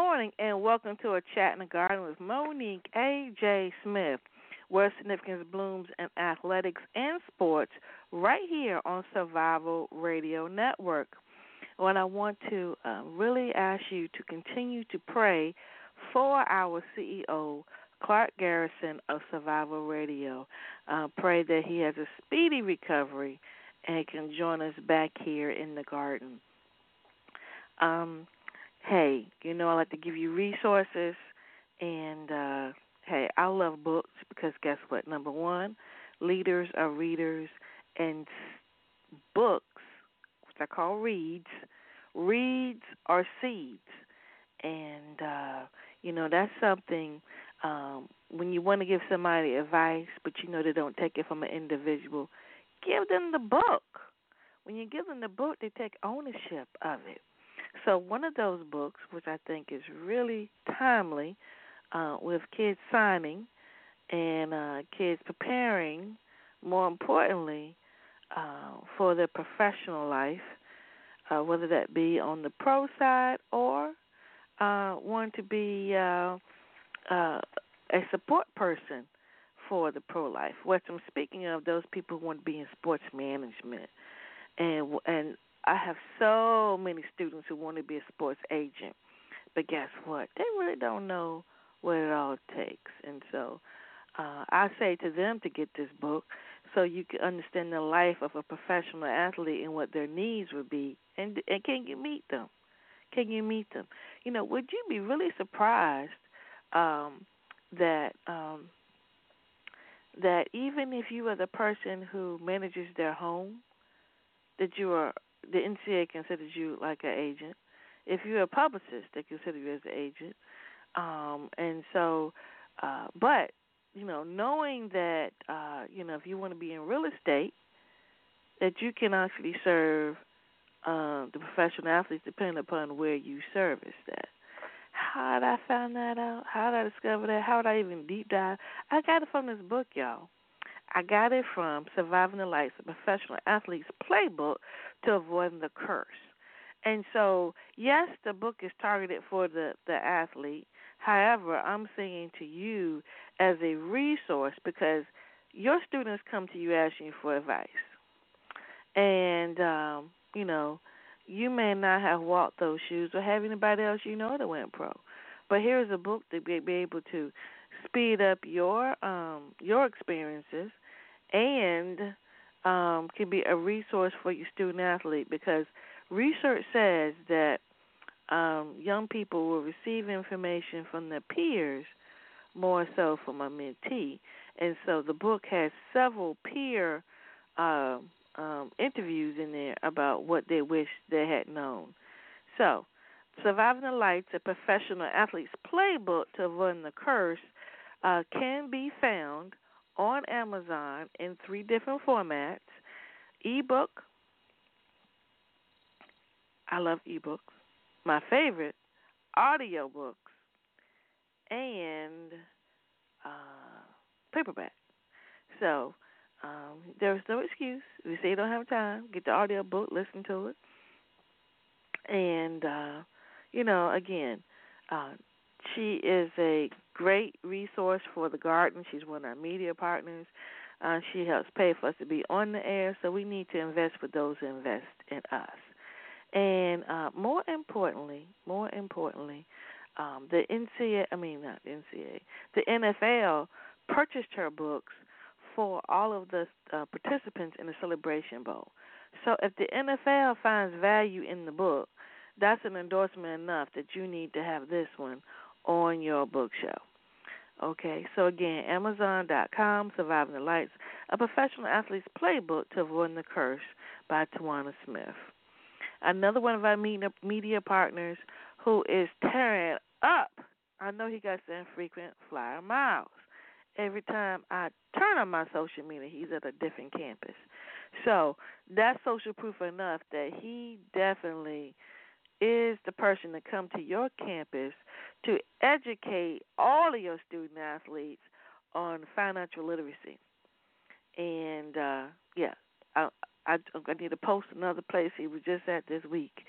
Morning and welcome to a chat in the garden with Monique A.J. Smith, where significance blooms in athletics and sports, right here on Survival Radio Network. And I want to uh, really ask you to continue to pray for our CEO, Clark Garrison of Survival Radio. Uh, pray that he has a speedy recovery and can join us back here in the garden. Um, hey, you know, I like to give you resources, and uh, hey, I love books because guess what? Number one, leaders are readers, and books, which I call reads, reads are seeds, and uh, you know that's something. Um, when you want to give somebody advice, but you know they don't take it from an individual, give them the book. When you give them the book, they take ownership of it. So one of those books, which I think is really timely, uh, with kids signing and uh, kids preparing, more importantly, uh, for their professional life, uh, whether that be on the pro side or uh, want to be uh, uh, a support person for the pro life. What I'm speaking of, those people who want to be in sports management, and and I have so many students who want to be a sports agent, but guess what? They really don't know what it all takes, and so uh, I say to them to get this book so you can understand the life of a professional athlete and what their needs would be, and and can you meet them? Can you meet them? You know, would you be really surprised um, that um, that even if you are the person who manages their home, that you are the NCAA considers you like an agent. If you're a publicist, they consider you as an agent. Um, and so, uh, but you know, knowing that uh, you know if you want to be in real estate, that you can actually serve uh, the professional athletes depending upon where you service that. How did I find that out? How did I discover that? How did I even deep dive? I got it from this book, y'all. I got it from Surviving the Lights, a professional athlete's playbook to avoiding the curse. And so, yes, the book is targeted for the, the athlete. However, I'm saying to you as a resource because your students come to you asking for advice. And, um, you know, you may not have walked those shoes or have anybody else you know that went pro. But here's a book to be, be able to speed up your um, your experiences and um, can be a resource for your student athlete because research says that um, young people will receive information from their peers more so from a mentee. And so the book has several peer uh, um, interviews in there about what they wish they had known. So, Surviving the Lights, a professional athlete's playbook to avoid the curse, uh, can be found on Amazon in three different formats ebook. I love ebooks. My favorite, audio books, and uh, paperback. So um, there's no excuse. If you say you don't have time, get the audio book, listen to it. And, uh, you know, again, uh, she is a great resource for the garden. She's one of our media partners. Uh, she helps pay for us to be on the air, so we need to invest for those who invest in us. And uh, more importantly, more importantly, um, the NCAA, I mean not NCAA, the NFL purchased her books for all of the uh, participants in the Celebration Bowl. So if the NFL finds value in the book, that's an endorsement enough that you need to have this one on your bookshelf. Okay, so again, Amazon.com, Surviving the Lights, a professional athlete's playbook to avoid the curse by Tawana Smith. Another one of our media partners who is tearing up. I know he got some frequent flyer miles. Every time I turn on my social media, he's at a different campus. So that's social proof enough that he definitely is the person to come to your campus to educate all of your student athletes on financial literacy. And uh, yeah, I, I, I need to post another place he was just at this week.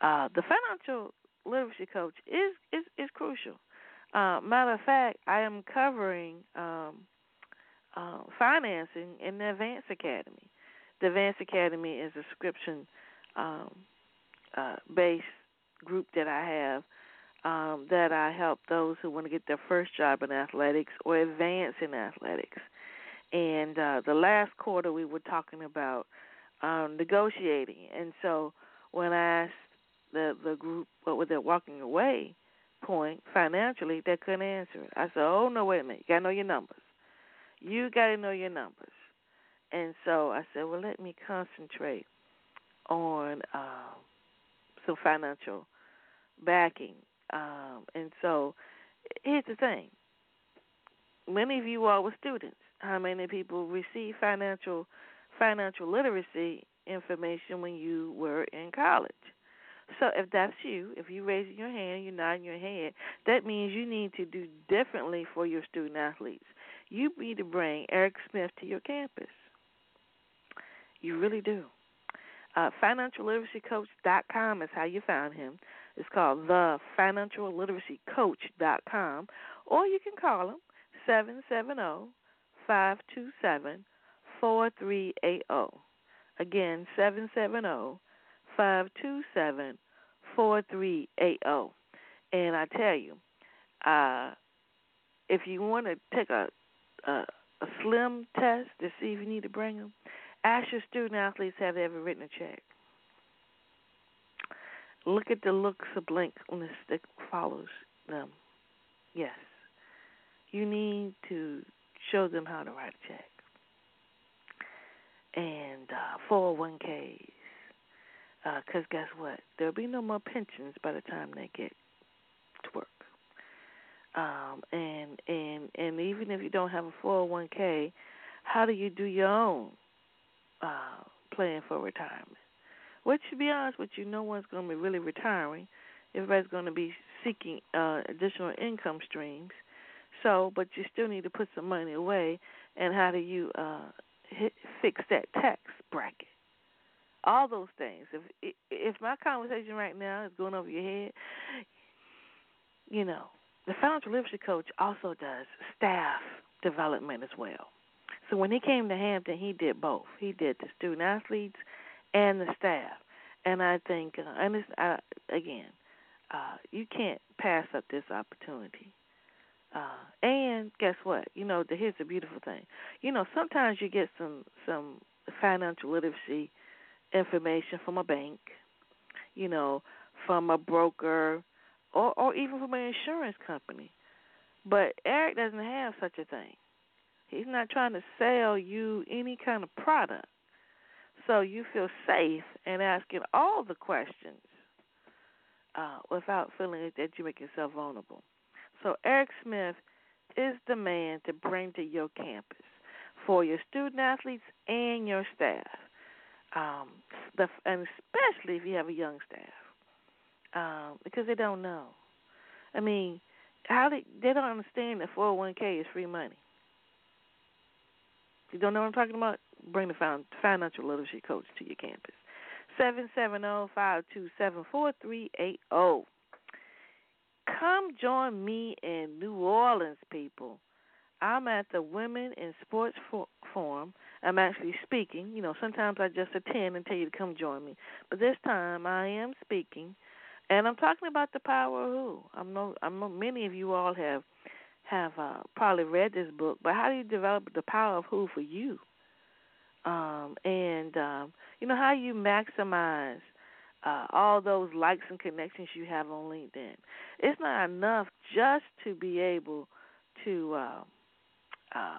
Uh, the financial literacy coach is is is crucial. Uh, matter of fact, I am covering um, uh, financing in the Advanced Academy. The Advanced Academy is a subscription um, uh, group that I have um, that I help those who want to get their first job in athletics or advance in athletics. And uh, the last quarter, we were talking about um, negotiating. And so when I asked the the group what was their walking away point financially, they couldn't answer it. I said, "Oh no, wait a minute. You gotta know your numbers. You gotta know your numbers." And so I said, "Well, let me concentrate on uh, some financial backing." Um, and so here's the thing: many of you all were students. How many people received financial financial literacy information when you were in college? So if that's you, if you raising your hand, you're nodding your head, that means you need to do differently for your student athletes. You need to bring Eric Smith to your campus. You really do. Uh, FinancialLiteracyCoach.com is how you found him. It's called the FinancialLiteracyCoach.com, or you can call him seven seven zero five two seven four three eight zero. Again, seven seven zero five two seven four three eight zero. And I tell you, uh, if you want to take a, a a slim test to see if you need to bring them, ask your student athletes have they ever written a check. Look at the looks of blank when the stick follows them. Yes, you need to show them how to write a check. And uh, 401ks, because uh, guess what? There'll be no more pensions by the time they get to work. Um, and and and even if you don't have a 401k, how do you do your own uh, plan for retirement? Which, to be honest with you, no one's going to be really retiring. Everybody's going to be seeking uh, additional income streams. So, but you still need to put some money away. And how do you uh, hit, fix that tax bracket? All those things. If if my conversation right now is going over your head, you know, the financial literacy coach also does staff development as well. So when he came to Hampton, he did both. He did the student athletes and the staff. And I think, uh, and it's, uh, again, uh, you can't pass up this opportunity. Uh, and guess what? You know, the, here's the beautiful thing. You know, sometimes you get some some financial literacy information from a bank, you know, from a broker, or or even from an insurance company. But Eric doesn't have such a thing. He's not trying to sell you any kind of product so you feel safe in asking all the questions uh, without feeling that you make yourself vulnerable. So Eric Smith is the man to bring to your campus for your student athletes and your staff, um, the, and especially if you have a young staff, um, because they don't know. I mean, how they they don't understand that 401k is free money. You don't know what I'm talking about? Bring the financial literacy coach to your campus. Seven seven zero oh five two seven four three eight zero. Come join me in New Orleans, people. I'm at the Women in Sports Forum. I'm actually speaking. You know, sometimes I just attend and tell you to come join me, but this time I am speaking, and I'm talking about the power of who. I'm no, I'm no, many of you all have have uh, probably read this book, but how do you develop the power of who for you? Um, and um, you know how you maximize uh, all those likes and connections you have on LinkedIn. It's not enough just to be able to, uh, uh,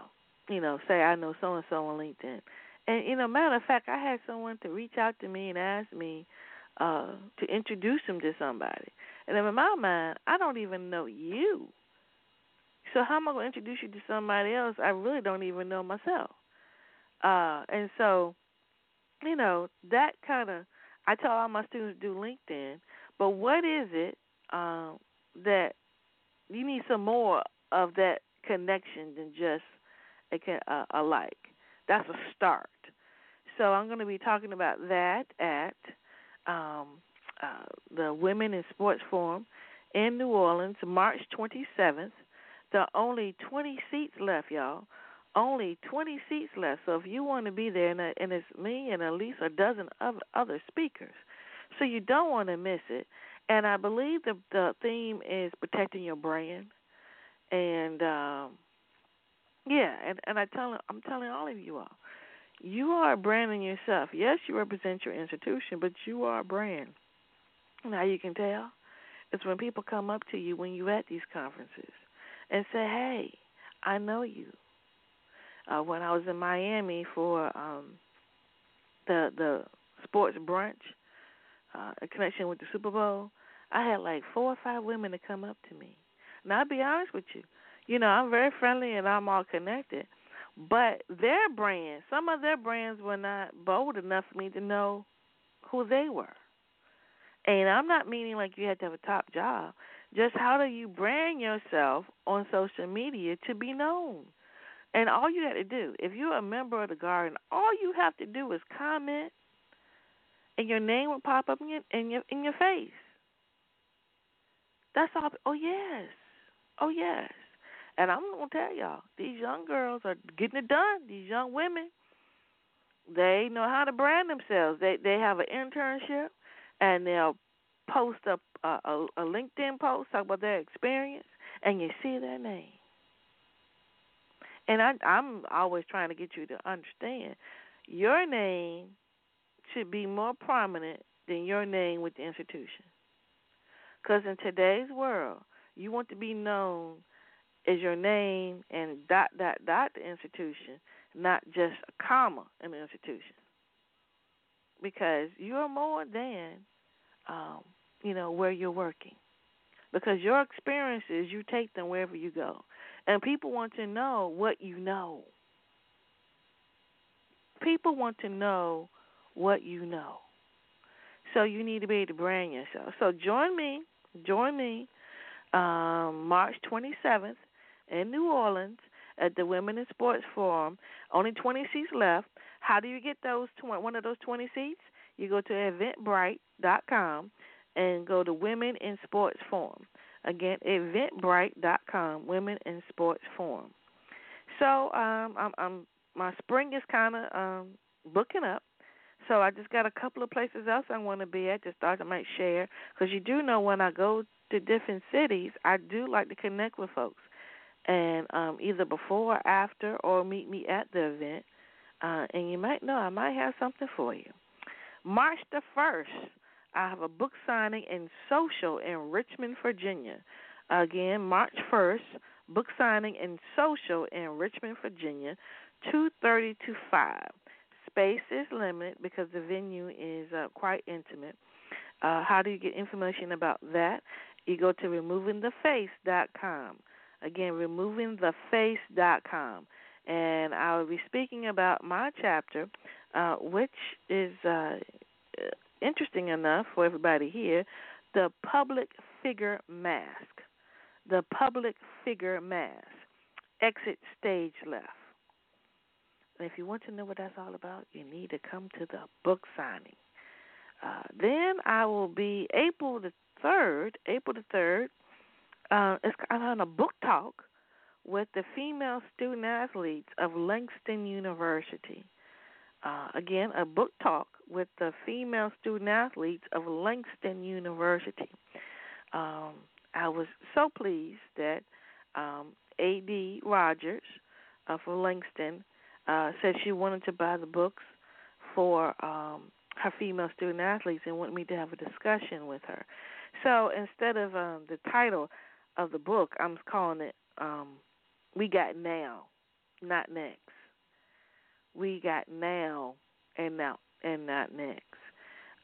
you know, say I know so and so on LinkedIn. And you know, matter of fact, I had someone to reach out to me and ask me uh, to introduce him to somebody. And in my mind, I don't even know you. So how am I going to introduce you to somebody else I really don't even know myself? Uh, and so, you know, that kind of I tell all my students do LinkedIn, but what is it um, that you need some more of that connection than just a, a, a like? That's a start. So I'm going to be talking about that at um, uh, the Women in Sports Forum in New Orleans, March 27th. There are only 20 seats left, y'all. Only 20 seats left. So if you want to be there, and, uh, and it's me and at least a dozen of other speakers, so you don't want to miss it. And I believe the the theme is protecting your brand, and um, yeah, and and I tell I'm telling all of you all, you are branding yourself. Yes, you represent your institution, but you are a brand. Now you can tell it's when people come up to you when you're at these conferences and say, "Hey, I know you." Uh, when I was in Miami for um, the the sports brunch, uh, a connection with the Super Bowl, I had like four or five women to come up to me. Now I'll be honest with you, you know I'm very friendly and I'm all connected, but their brands, some of their brands were not bold enough for me to know who they were. And I'm not meaning like you had to have a top job. Just how do you brand yourself on social media to be known? And all you have to do, if you're a member of the garden, all you have to do is comment, and your name will pop up in your in your in your face. That's all. Oh yes, oh yes. And I'm gonna tell y'all, these young girls are getting it done. These young women, they know how to brand themselves. They they have an internship and they'll post a, a, a LinkedIn post about their experience, and you see their name. And I, I'm always trying to get you to understand your name should be more prominent than your name with the institution. Because in today's world, you want to be known as your name and dot dot dot the institution, not just a comma in the institution. Because you are more than um, you know, where you're working. Because your experiences, you take them wherever you go. And people want to know what you know. People want to know what you know. So you need to be able to brand yourself. So join me, join me um, March 27th in New Orleans at the Women in Sports Forum. Only 20 seats left. How do you get those 20, one of those 20 seats? you go to eventbrite.com and go to Women in Sports Forum. Again, eventbrite.com, Women in Sports Forum. So um, I'm, I'm my spring is kind of um, booking up. So I just got a couple of places else I want to be at. Just thought I might share because you do know when I go to different cities, I do like to connect with folks, and um, either before or after, or meet me at the event. Uh, and you might know I might have something for you. March the 1st, I have a book signing and Social in Richmond, Virginia. Again, March 1st, book signing and Social in Richmond, Virginia, 2:30 to 5. Space is limited because the venue is uh, quite intimate. Uh, how do you get information about that? You go to removingtheface.com. Again, removingtheface.com. And I will be speaking about my chapter uh, which is uh, interesting enough for everybody here, the public figure mask. The public figure mask. Exit stage left. And if you want to know what that's all about, you need to come to the book signing. Uh, then I will be April the third. April the third. Uh, it's I'm on a book talk with the female student athletes of Langston University. Uh, again, a book talk with the female student athletes of Langston University. Um, I was so pleased that um, A.D. Rogers uh, for Langston uh, said she wanted to buy the books for um, her female student athletes and wanted me to have a discussion with her. So instead of um, the title of the book, I'm calling it um, "We Got Now, Not Next." We got now and now and not next.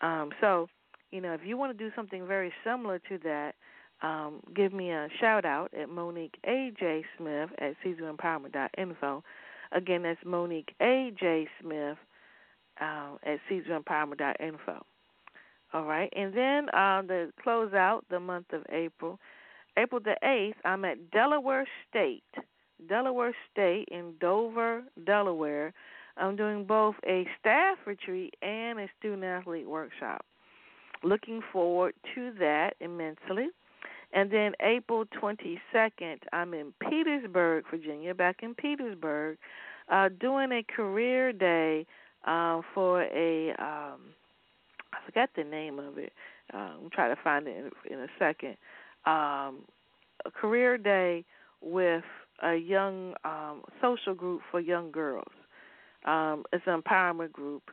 Um, so, you know, if you want to do something very similar to that, um, give me a shout out at Monique A.J. Smith at CaesarEmpowerment.info. Again, that's Monique A.J. Smith uh, at CaesarEmpowerment.info. All right, and then uh, to close out the month of April, April the 8th, I'm at Delaware State, Delaware State in Dover, Delaware I'm doing both a staff retreat and a student athlete workshop. looking forward to that immensely. And then April 22nd, I'm in Petersburg, Virginia, back in Petersburg, uh, doing a career day uh, for a, um, I forgot the name of it. Uh, I'm trying to find it in, in a second. Um, a career day with a young um, social group for young girls. Um, it's an empowerment group,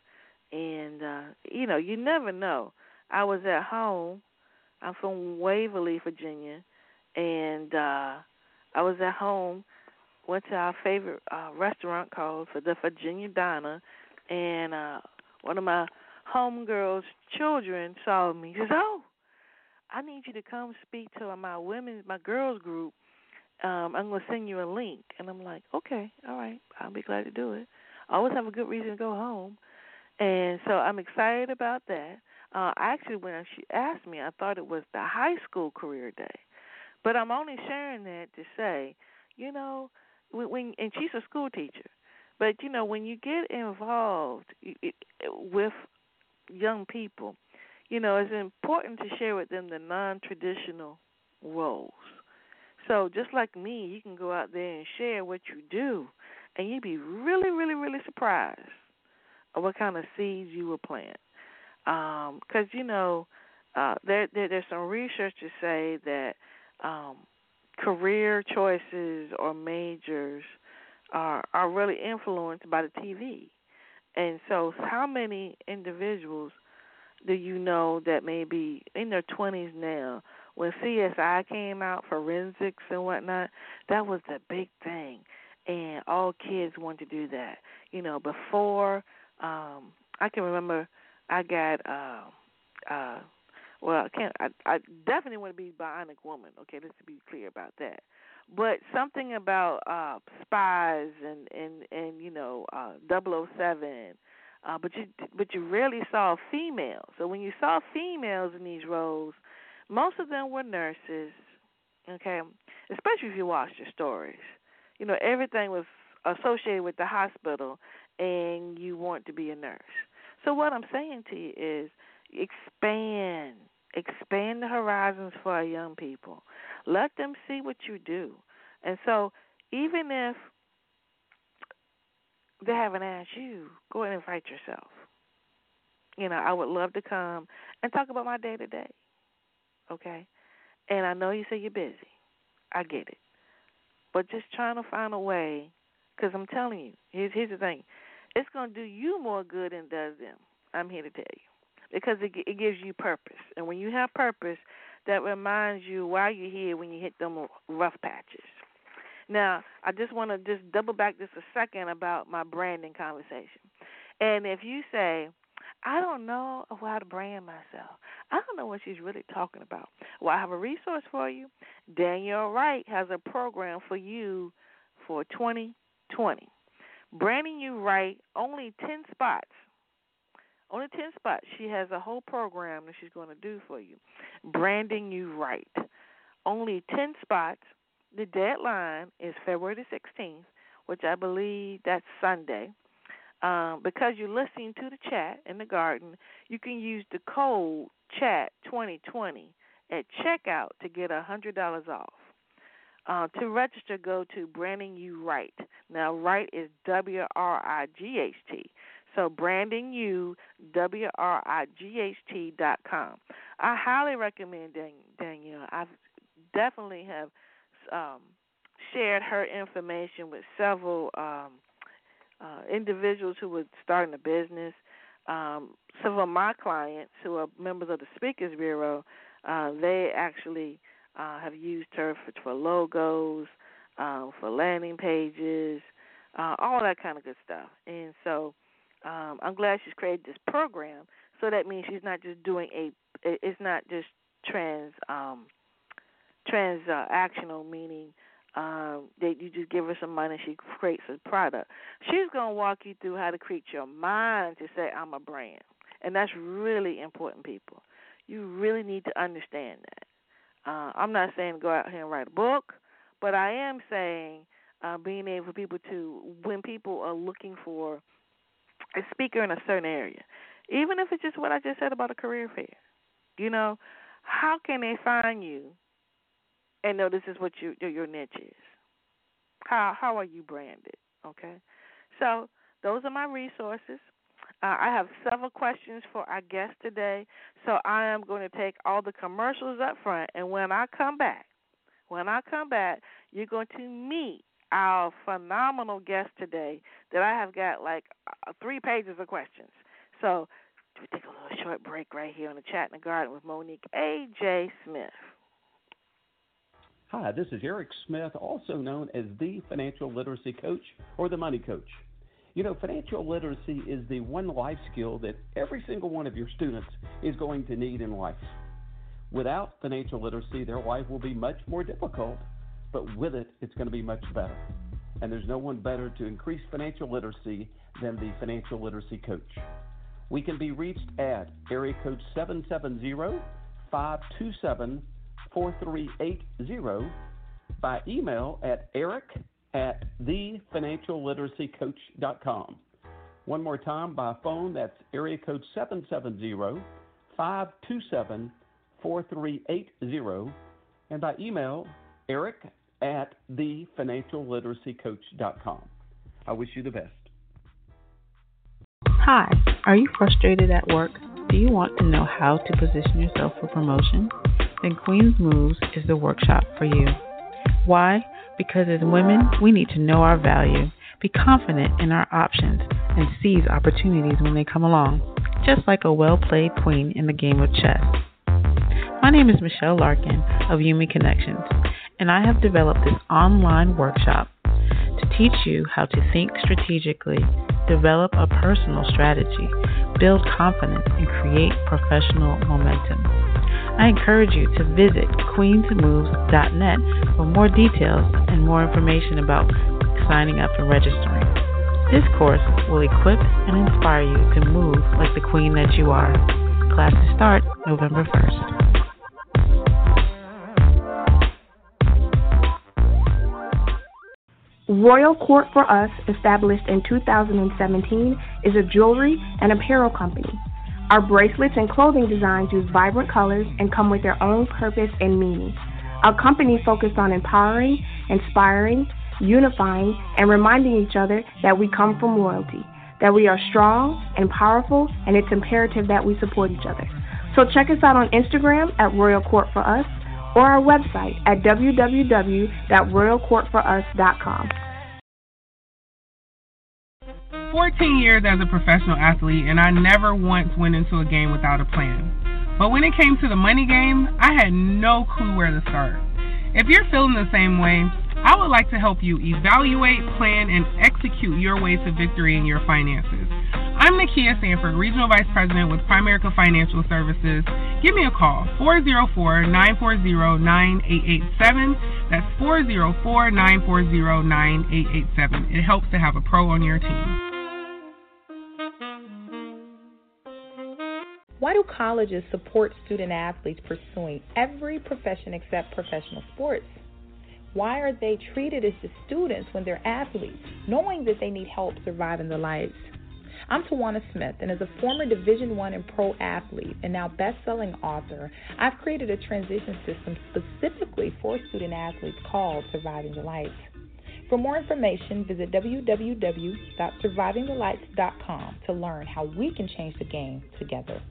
and uh, you know, you never know. I was at home I'm from Waverly, Virginia, and uh I was at home. Went to our favorite uh restaurant called for the Virginia Diner, and uh one of my homegirls' children saw me. He says, "Oh, I need you to come speak to my women's, my girls group. Um, I'm gonna send you a link." And I'm like, "Okay, all right, I'll be glad to do it. Always have a good reason to go home." And so I'm excited about that. Uh, actually, when she asked me, I thought it was the high school career day, but I'm only sharing that to say, you know, when, when and she's a school teacher, but you know, when you get involved with young people, you know, it's important to share with them the non-traditional roles. So just like me, you can go out there and share what you do, and you'd be really, really, really surprised of what kind of seeds you will plant. Because um, you know uh, there, there there's some research to say that um, career choices or majors are are really influenced by the TV, and so how many individuals do you know that may be in their twenties now? When CSI came out, forensics and whatnot, that was the big thing, and all kids wanted to do that. You know, before um, I can remember I got uh uh well, I can't I I definitely want to be bionic woman, okay, let's be clear about that. But something about uh spies and and and you know, uh 007 uh but you but you rarely saw females. So when you saw females in these roles, most of them were nurses, okay? Especially if you watched the stories. You know, everything was associated with the hospital and you want to be a nurse. So what I'm saying to you is expand, expand the horizons for our young people. Let them see what you do. And so even if they haven't asked you, go and invite yourself. You know, I would love to come and talk about my day to day. Okay? And I know you say you're busy. I get it. But just trying to find a way, because I'm telling you, here's, here's the thing it's going to do you more good than does them. I'm here to tell you because it it gives you purpose, and when you have purpose, that reminds you why you're here when you hit them rough patches. Now, I just want to just double back just a second about my branding conversation. And if you say, I don't know how to brand myself. I don't know what she's really talking about. Well, I have a resource for you. Danielle Wright has a program for you for 2020. Branding you right, only 10 spots. Only 10 spots. She has a whole program that she's going to do for you. Branding you right. Only 10 spots. The deadline is February the 16th, which I believe that's Sunday. Um, because you're listening to the chat in the garden, you can use the code CHAT2020 at checkout to get a $100 off. Uh, to register, go to Branding You Right. Now, Right is W R I G H T. So, Branding You, W R I G H T dot com. I highly recommend Danielle. I definitely have um, shared her information with several um, uh, individuals who were starting a business. Um, some of my clients who are members of the Speakers Bureau, uh, they actually uh, have used her for, for logos, uh, for landing pages, uh, all that kind of good stuff. And so um, I'm glad she's created this program. So that means she's not just doing a. It's not just trans um, transactional, meaning um, that you just give her some money, she creates a product. She's gonna walk you through how to create your mind to say I'm a brand, and that's really important, people. You really need to understand that. Uh, I'm not saying go out here and write a book, but I am saying uh, being able for people to, when people are looking for a speaker in a certain area, even if it's just what I just said about a career fair. You know, how can they find you and know this is what you, your niche is? How how are you branded? Okay, so those are my resources. Uh, I have several questions for our guest today, so I am going to take all the commercials up front, and when I come back, when I come back, you're going to meet our phenomenal guest today that I have got like uh, three pages of questions. So we take a little short break right here on the Chat in the Garden with Monique A.J. Smith. Hi, this is Eric Smith, also known as the Financial Literacy Coach or the Money Coach. You know, financial literacy is the one life skill that every single one of your students is going to need in life. Without financial literacy, their life will be much more difficult, but with it, it's going to be much better. And there's no one better to increase financial literacy than the Financial Literacy Coach. We can be reached at area code 770 527 4380 by email at eric at thefinancialliteracycoach.com. One more time by phone, that's area code 770 527 4380, and by email, eric at thefinancialliteracycoach.com. I wish you the best. Hi, are you frustrated at work? Do you want to know how to position yourself for promotion? Then Queen's Moves is the workshop for you. Why? Because as women, we need to know our value, be confident in our options, and seize opportunities when they come along, just like a well played queen in the game of chess. My name is Michelle Larkin of Yumi Connections, and I have developed this online workshop to teach you how to think strategically, develop a personal strategy, build confidence, and create professional momentum. I encourage you to visit queensmoves.net for more details and more information about signing up and registering. This course will equip and inspire you to move like the queen that you are. Classes start November 1st. Royal Court for Us, established in 2017, is a jewelry and apparel company our bracelets and clothing designs use vibrant colors and come with their own purpose and meaning. Our company focuses on empowering, inspiring, unifying, and reminding each other that we come from royalty, that we are strong and powerful, and it's imperative that we support each other. So check us out on Instagram at Royal Court for Us or our website at www.royalcourtforus.com. 14 years as a professional athlete, and I never once went into a game without a plan. But when it came to the money game, I had no clue where to start. If you're feeling the same way, I would like to help you evaluate, plan, and execute your way to victory in your finances. I'm Nakia Sanford, Regional Vice President with Primerica Financial Services. Give me a call, 404-940-9887. That's 404-940-9887. It helps to have a pro on your team. Why do colleges support student athletes pursuing every profession except professional sports? Why are they treated as the students when they're athletes, knowing that they need help surviving their lives? I'm Tawana Smith, and as a former Division One and pro athlete and now best-selling author, I've created a transition system specifically for student athletes called Surviving the Lights. For more information, visit www.survivingthelights.com to learn how we can change the game together.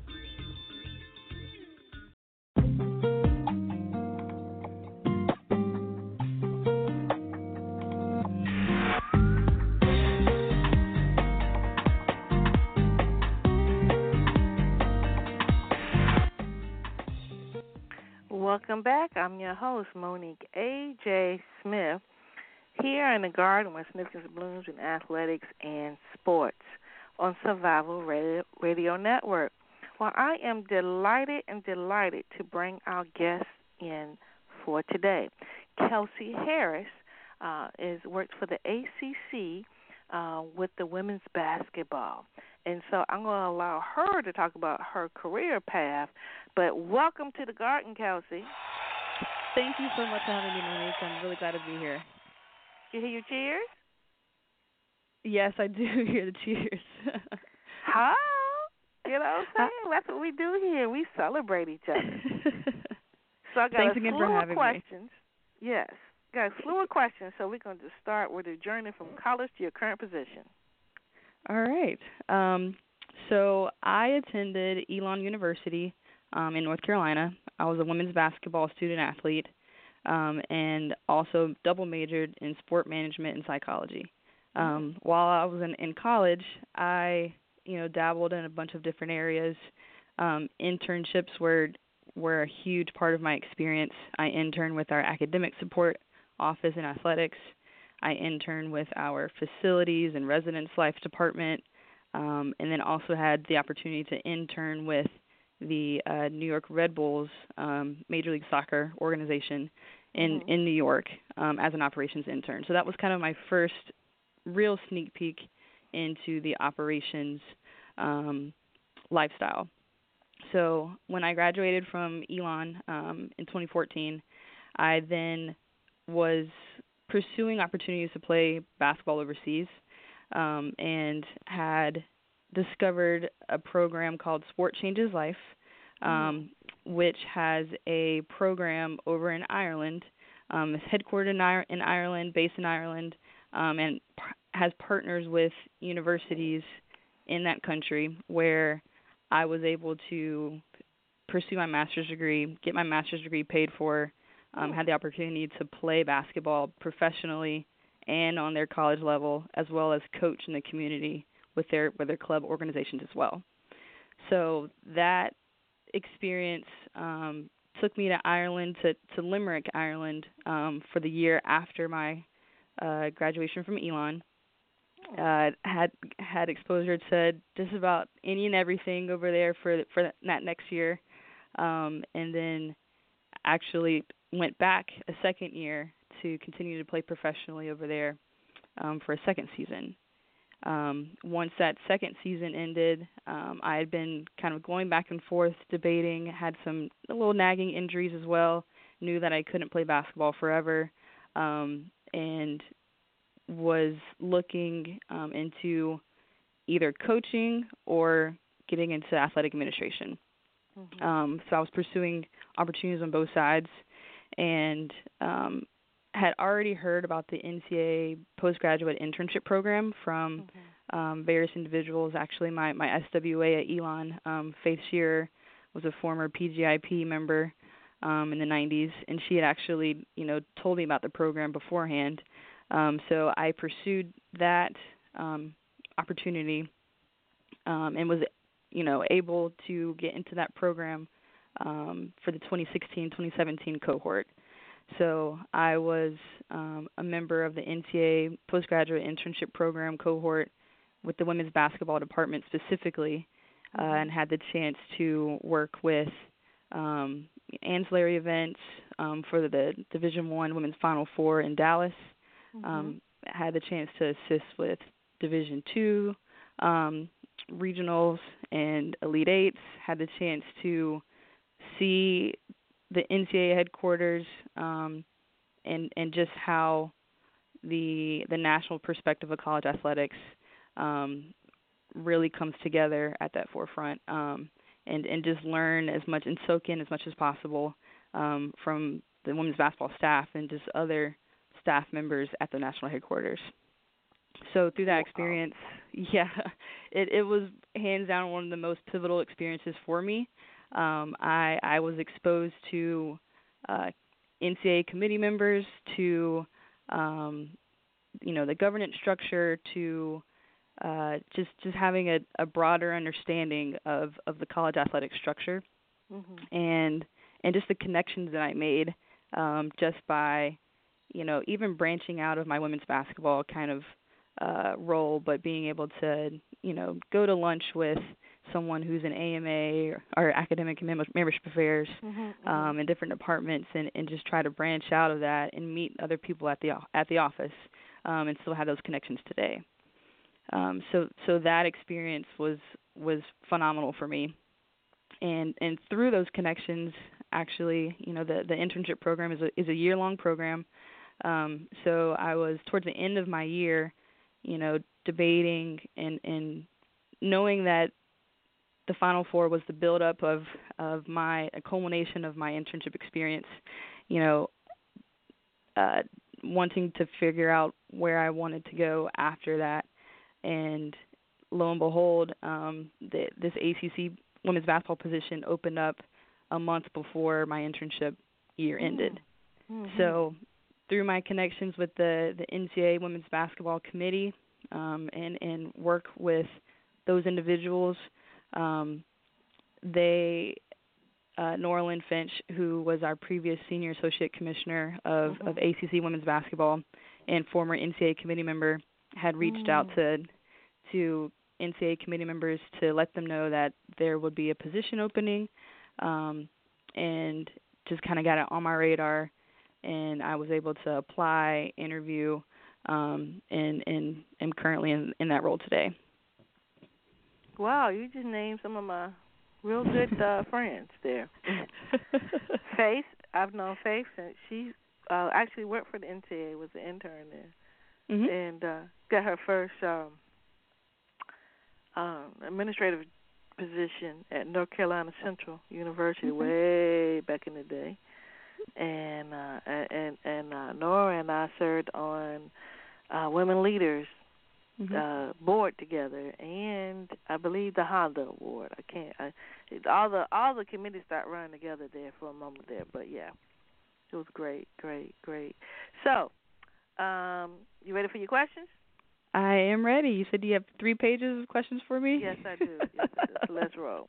Welcome back. I'm your host, Monique A.J. Smith, here in the garden with Sniffins Blooms in Athletics and Sports on Survival Radio, Network. Well, I am delighted and delighted to bring our guest in for today. Kelsey Harris uh, is worked for the ACC uh, with the women's basketball. And so I'm going to allow her to talk about her career path. But welcome to the garden, Kelsey. Thank you so much for having me, Monique. I'm really glad to be here. Do you hear your cheers? Yes, I do hear the cheers. How? You know what I'm uh, saying? That's what we do here. We celebrate each other. so I got Thanks a again slew for of questions. Yes. Got a slew of questions, so we're going to start with the journey from college to your current position. All right. Um, so I attended Elon University um, in North Carolina. I was a women's basketball student athlete, um, and also double majored in sport management and psychology. Um, while I was in, in college, I you know dabbled in a bunch of different areas. Um, internships were were a huge part of my experience. I interned with our academic support office in athletics. I interned with our facilities and residence life department, um, and then also had the opportunity to intern with the uh, New York Red Bulls um, Major League Soccer organization in Mhm. in New York um, as an operations intern. So that was kind of my first real sneak peek into the operations um, lifestyle. So when I graduated from Elon um, in 2014, I then was pursuing opportunities to play basketball overseas um, and had discovered a program called Sport Changes Life, um, which has a program over in Ireland. Um, it's headquartered in, Ir- in Ireland, based in Ireland, um, and par- has partners with universities in that country where I was able to pursue my master's degree, get my master's degree paid for, um, had the opportunity to play basketball professionally and on their college level, as well as coach in the community with their with their club organizations as well. So that experience um, took me to Ireland to to Limerick, Ireland, um, for the year after my uh, graduation from Elon. Uh, had had exposure to just about any and everything over there for for that next year, um, and then actually went back a second year to continue to play professionally over there um, for a second season. Um, once that second season ended, um, I had been kind of going back and forth, debating, had some little nagging injuries as well, knew that I couldn't play basketball forever, um, and was looking um, into either coaching or getting into athletic administration. Mm-hmm. Um, so I was pursuing opportunities on both sides, and um, had already heard about the NCAA postgraduate internship program from um, various individuals. Actually, my my SWA at Elon, um, Faith Shearer, was a former PGIP member um, in the 90s, and she had actually you know told me about the program beforehand. Um, so I pursued that um, opportunity um, and was you know able to get into that program um, for the 2016-2017 cohort. So I was um, a member of the NCAA postgraduate internship program cohort with the women's basketball department specifically, uh, and had the chance to work with um, ancillary events um, for the Division One Women's Final Four in Dallas. Um, had the chance to assist with Division Two um, regionals and Elite Eights. Had the chance to see the NCAA headquarters um, and and just how the the national perspective of college athletics um, really comes together at that forefront um, and and just learn as much and soak in as much as possible um, from the women's basketball staff and just other staff members at the national headquarters. So through that experience, yeah, it it was hands down one of the most pivotal experiences for me. Um, I I was exposed to uh, NCAA committee members, to um, you know the governance structure, to uh, just just having a, a broader understanding of of the college athletic structure, Mm-hmm. and and just the connections that I made um, just by you know even branching out of my women's basketball kind of uh, role, but being able to you know go to lunch with someone who's an AMA or, academic mem- membership affairs Mm-hmm. um, in different departments, and, and just try to branch out of that and meet other people at the at the office, um, and still have those connections today. Um, so so that experience was was phenomenal for me, and and through those connections, actually, you know, the the internship program is a is a year long program. Um, so I was towards the end of my year, you know, debating and and knowing that the Final Four was the build up of of my a culmination of my internship experience. You know, uh, wanting to figure out where I wanted to go after that, and lo and behold, um, the, this ACC women's basketball position opened up a month before my internship year ended. Mm-hmm. So, through my connections with the the NCAA Women's Basketball Committee um, and and work with those individuals, um, they uh, Nora Lynn Finch, who was our previous senior associate commissioner of, mm-hmm. of ACC women's basketball and former NCAA committee member, had reached mm. out to to NCAA committee members to let them know that there would be a position opening, um, and just kind of got it on my radar, and I was able to apply, interview, um, and and am currently in in that role today. Wow, you just named some of my real good uh friends there. Faith, I've known Faith since she uh actually worked for the NCAA, was an intern there, mm-hmm. and uh got her first um um administrative position at North Carolina Central University mm-hmm. way back in the day. And uh and and uh Nora and I served on uh women leaders mm-hmm. uh board together and I believe the Honda Award. I can't I all the all the committees start running together there for a moment there, but yeah. It was great, great, great. So, um, you ready for your questions? I am ready. You said you have three pages of questions for me? Yes, I do. yes. So let's roll.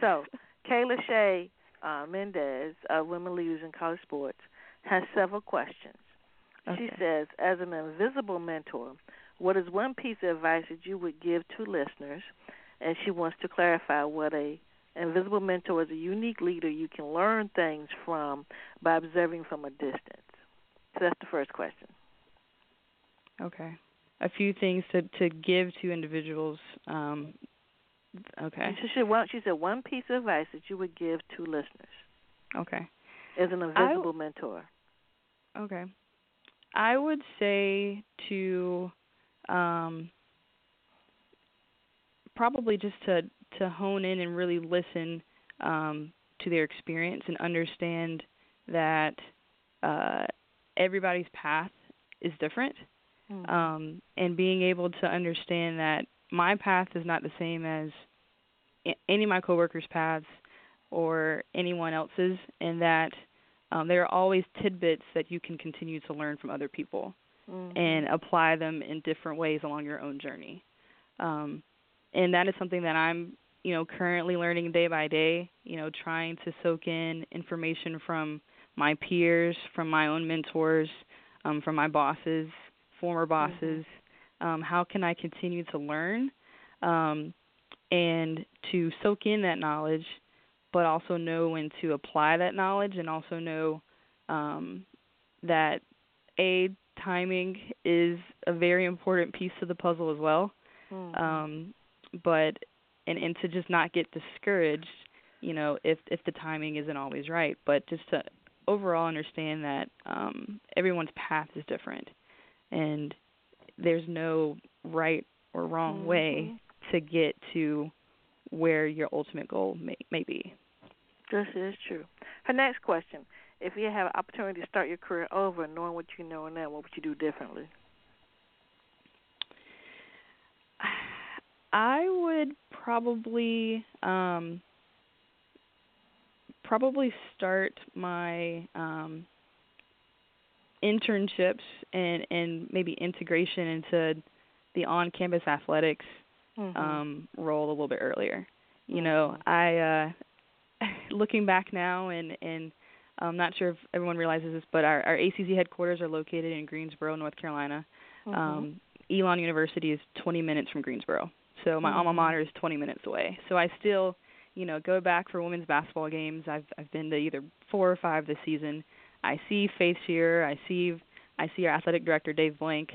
So, Kayla Shea uh, Mendez of Women Leaders in College Sports has several questions. Okay. She says, as an invisible mentor, what is one piece of advice that you would give to listeners? And she wants to clarify what a invisible mentor is a unique leader you can learn things from by observing from a distance. So that's the first question. Okay. A few things to to give to individuals. Um, okay. She said, one, she said one piece of advice that you would give to listeners. Okay. As an invisible mentor. Okay. I would say to um, probably just to to hone in and really listen um, to their experience and understand that uh, everybody's path is different, mm-hmm. um, and being able to understand that my path is not the same as any of my coworkers' paths or anyone else's, and that um, there are always tidbits that you can continue to learn from other people mm-hmm. and apply them in different ways along your own journey. Um, and that is something that I'm, you know, currently learning day by day. You know, trying to soak in information from my peers, from my own mentors, um, from my bosses, former bosses. Mm-hmm. Um, how can I continue to learn um, and to soak in that knowledge, but also know when to apply that knowledge, and also know um, that a timing is a very important piece to the puzzle as well. Mm-hmm. Um, but and and to just not get discouraged, you know, if if the timing isn't always right, but just to overall understand that um everyone's path is different and there's no right or wrong mm-hmm. way to get to where your ultimate goal may, may be. This is true. Her next question: If you have an opportunity to start your career over, knowing what you know now, what would you do differently? I would probably um probably start my um internships and and maybe integration into the on-campus athletics mm-hmm. um role a little bit earlier. You mm-hmm. know, I uh looking back now and and I'm not sure if everyone realizes this, but our, our ACC headquarters are located in Greensboro, North Carolina. Mm-hmm. Um, Elon University is 20 minutes from Greensboro, so my mm-hmm. alma mater is 20 minutes away. So I still, you know, go back for women's basketball games. I've I've been to either four or five this season. I see Faith Shearer. I see I see our athletic director Dave Blank,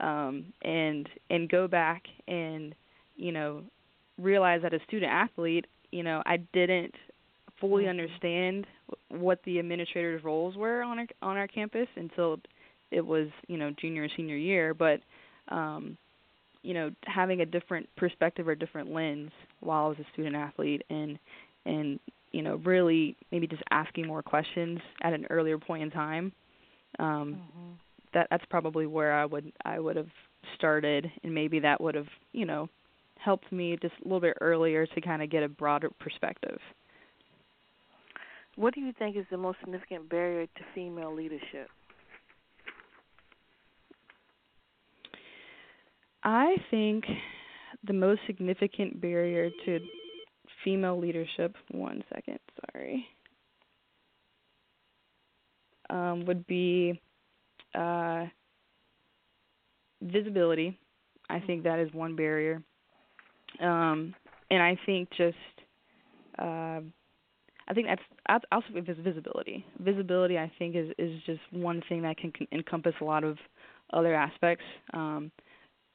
um, and and go back and you know realize that as a student athlete, you know, I didn't fully mm-hmm. understand what the administrators' roles were on our on our campus until it was you know junior and senior year. But um, you know having a different perspective or different lens while I was a student athlete and and you know really maybe just asking more questions at an earlier point in time um mm-hmm. that that's probably where I would I would have started and maybe that would have you know helped me just a little bit earlier to kind of get a broader perspective what do you think is the most significant barrier to female leadership I think the most significant barrier to female leadership, one second, sorry, um, would be uh, visibility. I think that is one barrier. Um, and I think just, uh, I think that's also visibility. Visibility, I think, is is just one thing that can, can encompass a lot of other aspects. Um,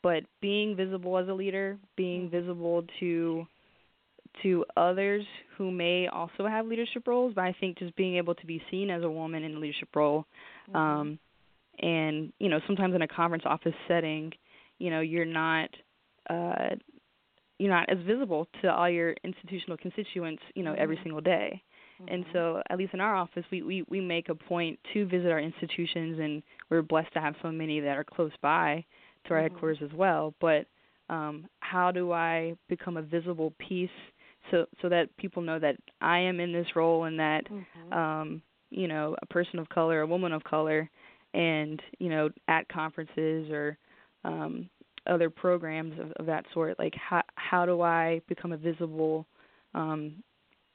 but being visible as a leader, being mm-hmm. visible to to others who may also have leadership roles, but I think just being able to be seen as a woman in a leadership role, mm-hmm. um, and you know sometimes in a conference office setting, you know you're not uh, you're not as visible to all your institutional constituents, you know, mm-hmm. every single day. Mm-hmm. And so, at least in our office, we, we we make a point to visit our institutions, and we're blessed to have so many that are close by to our mm-hmm. headquarters as well. But um, how do I become a visible piece so so that people know that I am in this role and that mm-hmm. um, you know a person of color, a woman of color, and you know at conferences or um, other programs of, of that sort. Like how how do I become a visible um,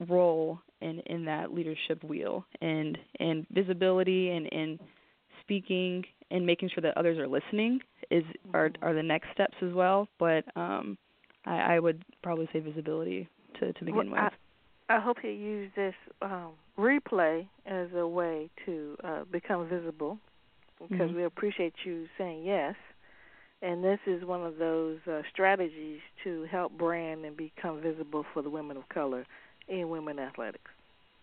role in in that leadership wheel and and visibility and and speaking and making sure that others are listening is are mm-hmm. are the next steps as well. But um, I, I would probably say visibility to to begin well, with. I, I hope you use this um, replay as a way to uh, become visible because mm-hmm. we appreciate you saying yes. And this is one of those uh, strategies to help brand and become visible for the women of color in women athletics.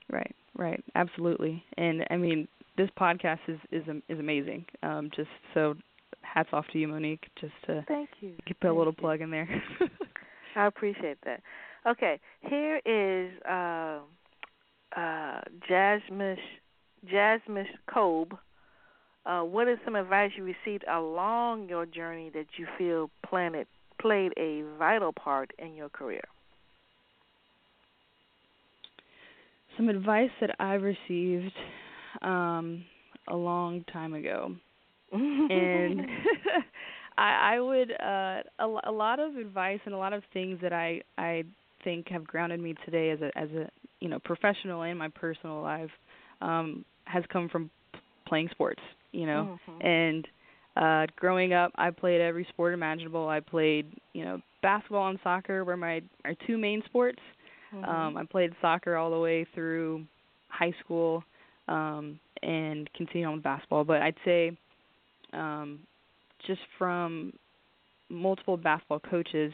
Right, right, absolutely. And I mean, this podcast is is is amazing. Um, just so hats off to you, Monique. Just to thank you. Put thank a little you. plug in there. I appreciate that. Okay, here is uh, uh, Jasmine Jasmine Kobe. Uh, what is some advice you received along your journey that you feel planted, played a vital part in your career? Some advice that I've received um, a long time ago, and I, I would uh, a, a lot of advice and a lot of things that I I think have grounded me today as a as a you know professional and my personal life um, has come from playing sports. You know, mm-hmm. and uh growing up I played every sport imaginable. I played, you know, basketball and soccer were my our two main sports. Mm-hmm. Um I played soccer all the way through high school um, and continued on with basketball. But I'd say um, just from multiple basketball coaches,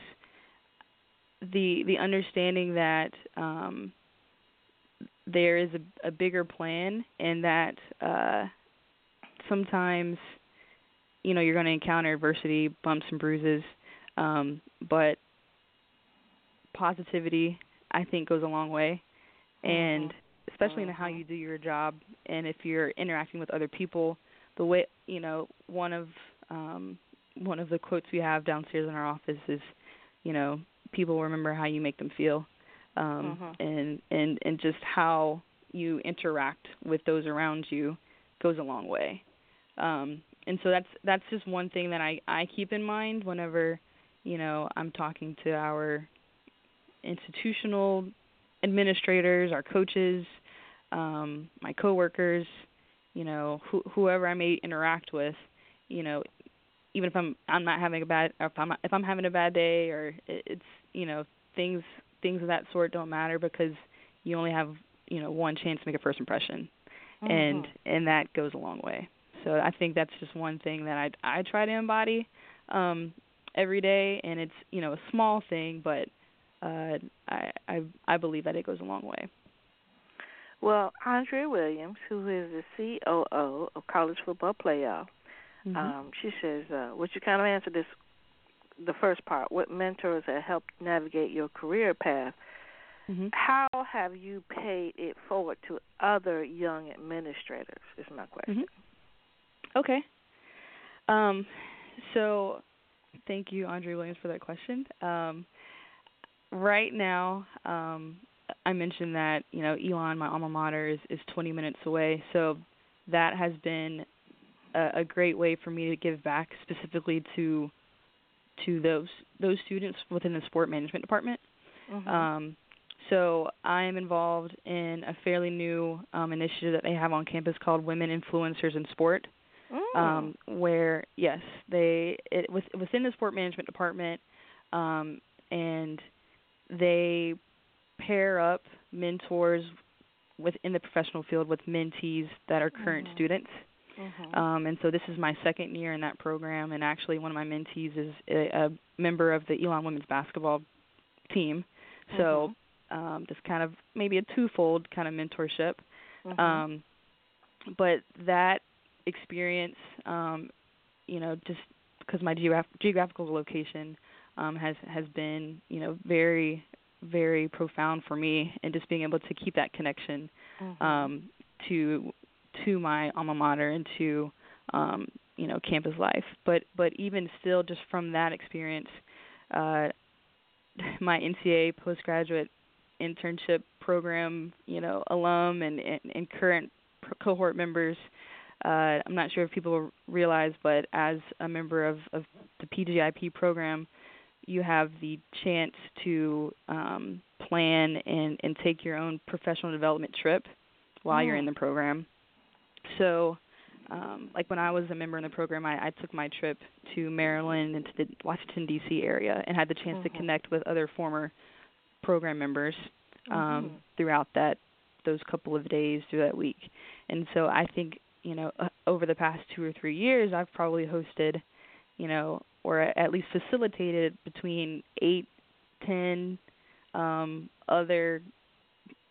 the the understanding that um, there is a, a bigger plan and that uh, sometimes you know you're going to encounter adversity, bumps and bruises, um, but positivity I think goes a long way, and mm-hmm especially in how mm-hmm. you do your job and if you're interacting with other people the way you know one of um one of the quotes we have downstairs in our office is you know people remember how you make them feel um mm-hmm. and and and just how you interact with those around you goes a long way um and so that's that's just one thing that i i keep in mind whenever you know i'm talking to our institutional administrators, our coaches, um, my coworkers, you know, wh- whoever I may interact with, you know, even if I'm I'm not having a bad if I'm if I'm having a bad day or it, it's you know things things of that sort don't matter because you only have you know one chance to make a first impression, mm-hmm. and and that goes a long way. So I think that's just one thing that I I try to embody um, every day, and it's you know a small thing, but uh, I, I I believe that it goes a long way. Well, Andrea Williams, who is the COO of College Football Playoff, mm-hmm. um, she says, uh, "Would you kind of answer this the first part, what mentors have helped navigate your career path. Mm-hmm. How have you paid it forward to other young administrators? Is my question. Mm-hmm. Okay. Um, so, thank you, Andre Williams, for that question. Um, right now, um, I mentioned that you know Elon, my alma mater, is, is 20 minutes away, so that has been a, a great way for me to give back, specifically to to those those students within the sport management department. Mm-hmm. Um, so I am involved in a fairly new um, initiative that they have on campus called Women Influencers in Sport, Mm. um, where yes, they it was within the sport management department, um, and they pair up mentors within the professional field with mentees that are current Mhm. students. Mhm. Um, and so this is my second year in that program, and actually one of my mentees is a, a member of the Elon women's basketball team. So um, just kind of maybe a twofold kind of mentorship. Mhm. Um, but that experience, um, you know, just because my geograph- geographical location um, has has been, you know, very very profound for me, and just being able to keep that connection Mhm. um, to to my alma mater and to um, you know campus life. But but even still, just from that experience, uh, my NCAA postgraduate internship program, you know, alum and and, and current cohort members. Uh, I'm not sure if people realize, but as a member of, of the PGIP program, you have the chance to um, plan and, and take your own professional development trip while you're in the program. So, um, like when I was a member in the program, I, I took my trip to Maryland and to the Washington D.C. area and had the chance to Mhm. connect with other former program members um, Mhm. throughout that those couple of days through that week. And so I think you know uh, over the past two or three years, I've probably hosted, you know, or at least facilitated between eight, ten um, other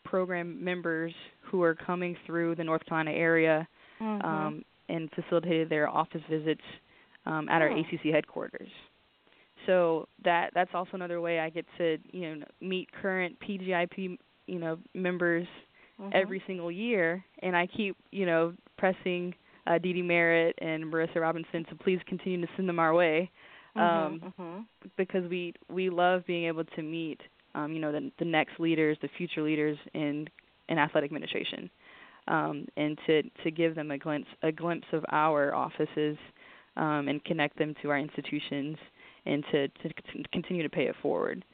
program members who are coming through the North Carolina area Mhm. um, and facilitated their office visits um, at our Oh. ACC headquarters. So that that's also another way I get to you know meet current PGIP you know members Mhm. every single year, and I keep you know pressing uh, Dee Dee Merritt and Marissa Robinson to please continue to send them our way um, Mhm. Mhm. because we we love being able to meet um, you know the the next leaders, the future leaders in in athletic administration, um, and to to give them a glimpse a glimpse of our offices um, and connect them to our institutions and to to c- continue to pay it forward.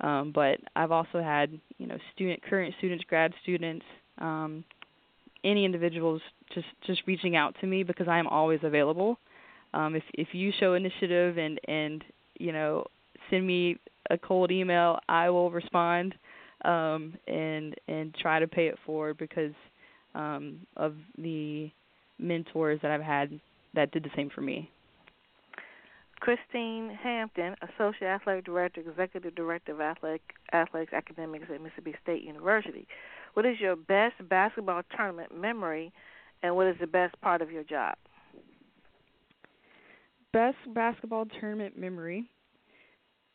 Um, but I've also had you know student current students, grad students, um, any individuals just just reaching out to me because I am always available. Um, if if you show initiative and and you know send me a cold email, I will respond um, and and try to pay it forward because um, of the mentors that I've had that did the same for me. Christine Hampton, Associate Athletic Director, Executive Director of Athletic, Athletics Academics at Mississippi State University. What is your best basketball tournament memory, and what is the best part of your job? Best basketball tournament memory.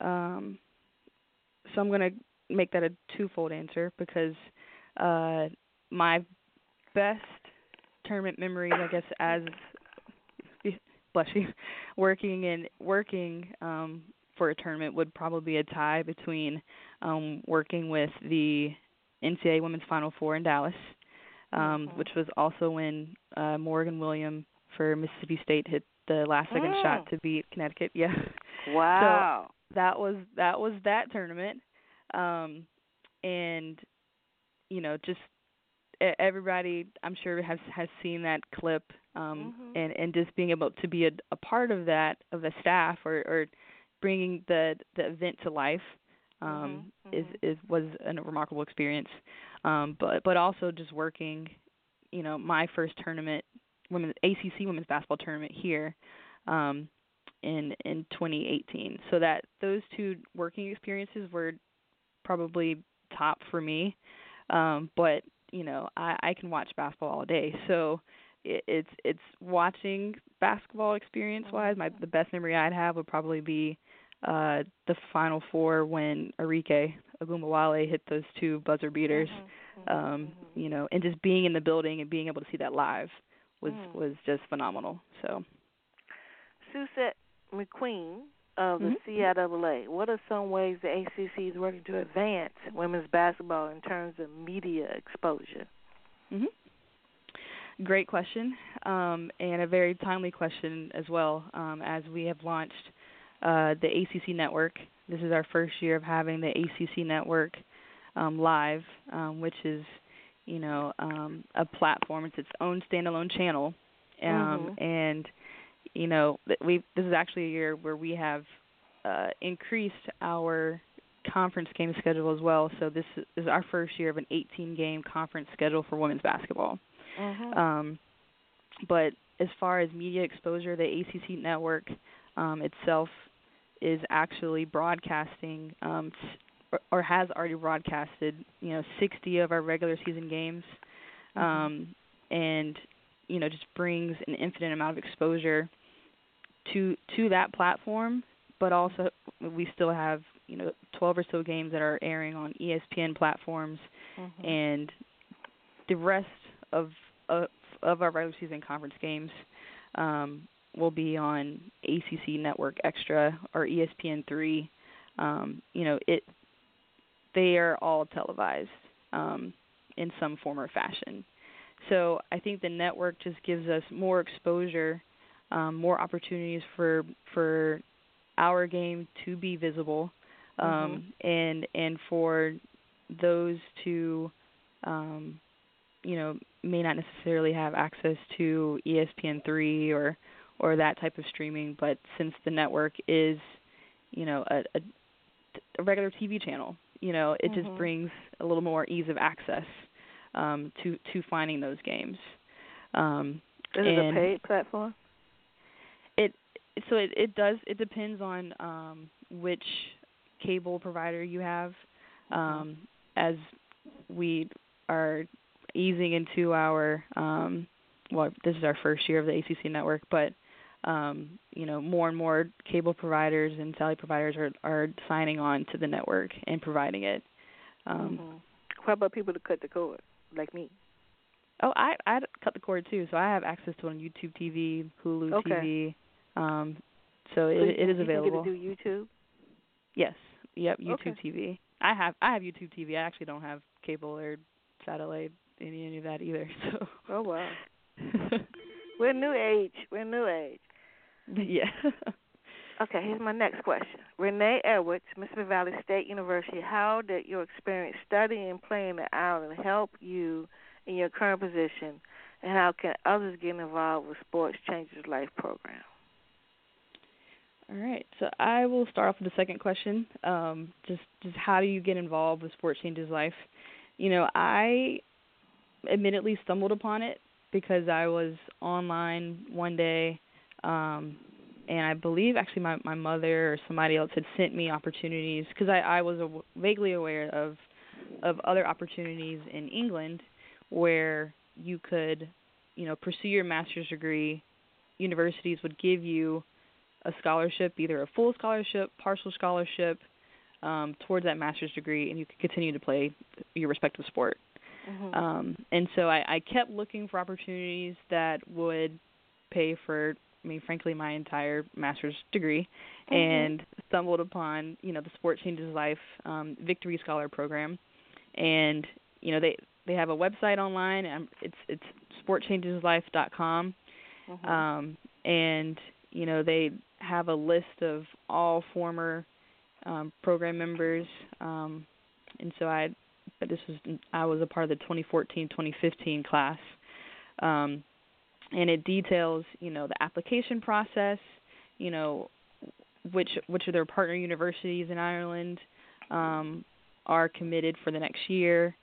Um, so I'm gonna make that a twofold answer because uh, my best tournament memories, I guess, as bless you, working and working um, for a tournament would probably be a tie between um, working with the NCAA Women's Final Four in Dallas, um, Mhm. which was also when uh, Morgan William for Mississippi State hit the last second Mm. shot to beat Connecticut. Yeah Wow. that was that was that tournament um and you know just everybody i'm sure has has seen that clip um Mhm. and and just being able to be a, a part of that of the staff or or bringing the the event to life um Mhm, is is was a remarkable experience um but but also just working you know my first tournament women ACC women's basketball tournament here um in in 2018. So that those two working experiences were probably top for me. Um, but you know, I, I can watch basketball all day, so it, it's it's watching basketball experience wise. My the best memory I'd have would probably be uh, the Final Four when Arike Ogunbowale hit those two buzzer beaters. Mm-hmm, Um, mm-hmm. you know, and just being in the building and being able to see that live was Mm. was just phenomenal. So. Suzette McQueen of the Mhm. CIAA. What are some ways the ACC is working to advance women's basketball in terms of media exposure? hmm Great question, um, and a very timely question as well. Um, as we have launched uh, the ACC network, this is our first year of having the ACC network um, live, um, which is, you know, um, a platform. It's its own standalone channel, um, Mhm. and you know, we this is actually a year where we have uh, increased our conference game schedule as well. So this is our first year of an 18 game conference schedule for women's basketball. Mm-hmm. Um, but as far as media exposure, the ACC network um, itself is actually broadcasting um, or, or has already broadcasted, you know, 60 of our regular season games, um, and you know just brings an infinite amount of exposure to to that platform. But also, we still have you know 12 or so games that are airing on ESPN platforms Mm-hmm. and the rest of of, of our regular season conference games um, will be on ACC Network Extra or E ESPN three. Um, you know, it they are all televised um, in some form or fashion. So I think the network just gives us more exposure, um, more opportunities for for our game to be visible, um, and and for those to um, you know may not necessarily have access to E ESPN3 or or that type of streaming, but since the network is you know a, a, a regular TV channel, you know it Mhm. just brings a little more ease of access um, to to finding those games. Um, Is it a paid platform? it so it it does it depends on um which cable provider you have um as we are easing into our um well this is our first year of the ACC network but um you know more and more cable providers and satellite providers are are signing on to the network and providing it um Mhm. What about people to cut the cord, like me? Oh, I I cut the cord too, so I have access to it on YouTube TV, Hulu Okay. TV. Um, so it So you it can- is you available. Can get do YouTube. Yes. Yep. YouTube Okay. TV. I have I have YouTube TV. I actually don't have cable or satellite any any of that either. So. Oh wow. We're new age. We're new age. yeah. Okay, here's my next question. Renee Edwards, Mississippi Valley State University. How did your experience studying and playing the island help you in your current position, and how can others get involved with Sports Changes Life program? All right. So I will start off with the second question. Um, just just how do you get involved with Sports Changes Life? You know, I admittedly stumbled upon it because I was online one day, um, and I believe actually my my mother or somebody else had sent me opportunities because I I was aw- vaguely aware of of other opportunities in England where you could, you know, pursue your master's degree. Universities would give you a scholarship, either a full scholarship, partial scholarship, um, towards that master's degree, and you could continue to play your respective sport. Mm-hmm. Um, and so I, I kept looking for opportunities that would pay for, I mean, frankly, my entire master's degree, Mhm. and stumbled upon, you know, the Sport Changes Life um, Victory Scholar program, and you know they they have a website online. Um, it's it's sportchangeslife.com, Mhm. um, and you know they have a list of all former um, program members, um, and so I, but this was I was a part of the 2014-2015 class, um, and it details you know the application process, you know which which of their partner universities in Ireland um, are committed for the next year,